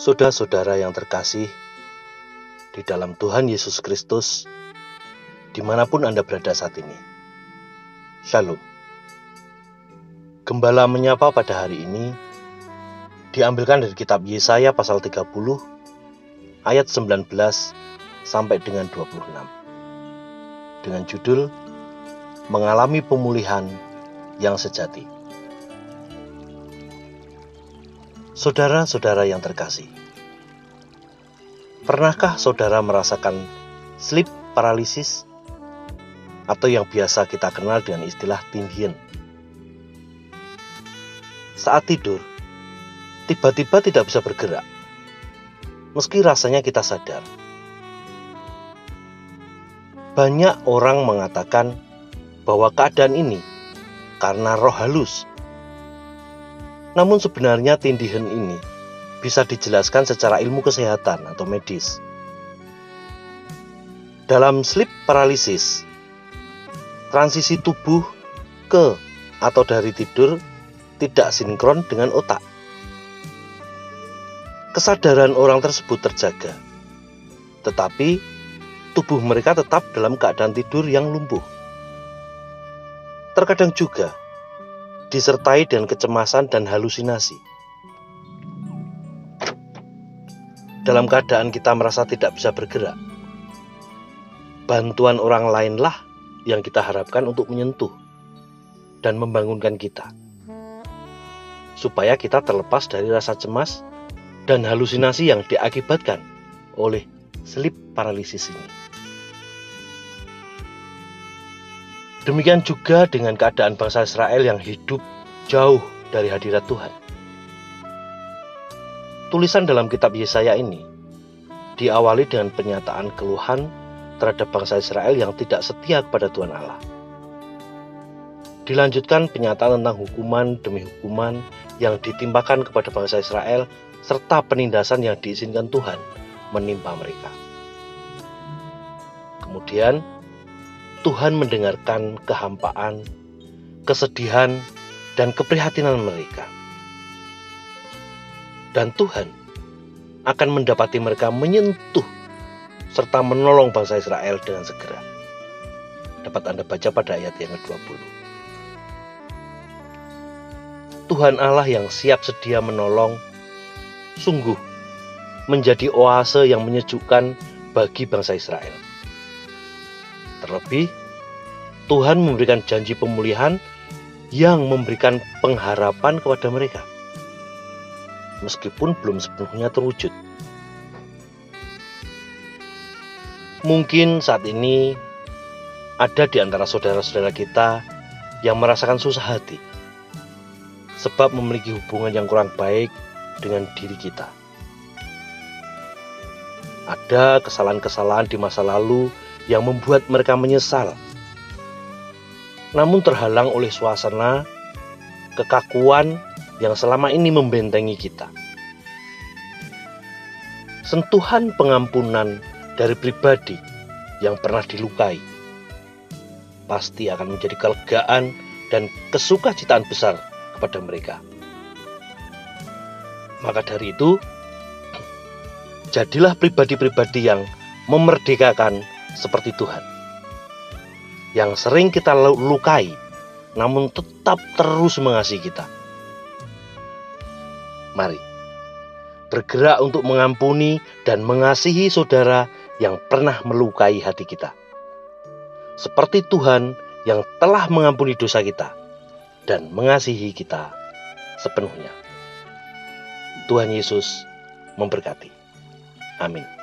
Saudara-saudara yang terkasih, di dalam Tuhan Yesus Kristus, di mana pun Anda berada saat ini. Shalom. Gembala menyapa pada hari ini diambilkan dari kitab Yesaya pasal 30 ayat 19 sampai dengan 26. Dengan judul Mengalami Pemulihan yang Sejati. Saudara-saudara yang terkasih, pernahkah saudara merasakan sleep paralysis atau yang biasa kita kenal dengan istilah tindian? Saat tidur, tiba-tiba tidak bisa bergerak, meski rasanya kita sadar. Banyak orang mengatakan bahwa keadaan ini karena roh halus namun sebenarnya tindihan ini bisa dijelaskan secara ilmu kesehatan atau medis. Dalam sleep paralysis, transisi tubuh ke atau dari tidur tidak sinkron dengan otak. Kesadaran orang tersebut terjaga, tetapi tubuh mereka tetap dalam keadaan tidur yang lumpuh. Terkadang juga disertai dengan kecemasan dan halusinasi. Dalam keadaan kita merasa tidak bisa bergerak, bantuan orang lainlah yang kita harapkan untuk menyentuh dan membangunkan kita, supaya kita terlepas dari rasa cemas dan halusinasi yang diakibatkan oleh sleep paralisis ini. Demikian juga dengan keadaan bangsa Israel yang hidup jauh dari hadirat Tuhan. Tulisan dalam kitab Yesaya ini diawali dengan penyataan keluhan terhadap bangsa Israel yang tidak setia kepada Tuhan Allah. Dilanjutkan penyataan tentang hukuman demi hukuman yang ditimpakan kepada bangsa Israel serta penindasan yang diizinkan Tuhan menimpa mereka. Kemudian Tuhan mendengarkan kehampaan, kesedihan, dan keprihatinan mereka. Dan Tuhan akan mendapati mereka menyentuh serta menolong bangsa Israel dengan segera. Dapat Anda baca pada ayat yang ke-20. Tuhan Allah yang siap sedia menolong sungguh menjadi oase yang menyejukkan bagi bangsa Israel. Terlebih, Tuhan memberikan janji pemulihan yang memberikan pengharapan kepada mereka, meskipun belum sepenuhnya terwujud. Mungkin saat ini ada di antara saudara-saudara kita yang merasakan susah hati, sebab memiliki hubungan yang kurang baik dengan diri kita. Ada kesalahan-kesalahan di masa lalu yang membuat mereka menyesal. Namun terhalang oleh suasana kekakuan yang selama ini membentengi kita. Sentuhan pengampunan dari pribadi yang pernah dilukai pasti akan menjadi kelegaan dan kesukacitaan besar kepada mereka. Maka dari itu, jadilah pribadi-pribadi yang memerdekakan seperti Tuhan. Yang sering kita lukai, namun tetap terus mengasihi kita. Mari, bergerak untuk mengampuni dan mengasihi saudara yang pernah melukai hati kita. Seperti Tuhan yang telah mengampuni dosa kita dan mengasihi kita sepenuhnya. Tuhan Yesus memberkati. Amin.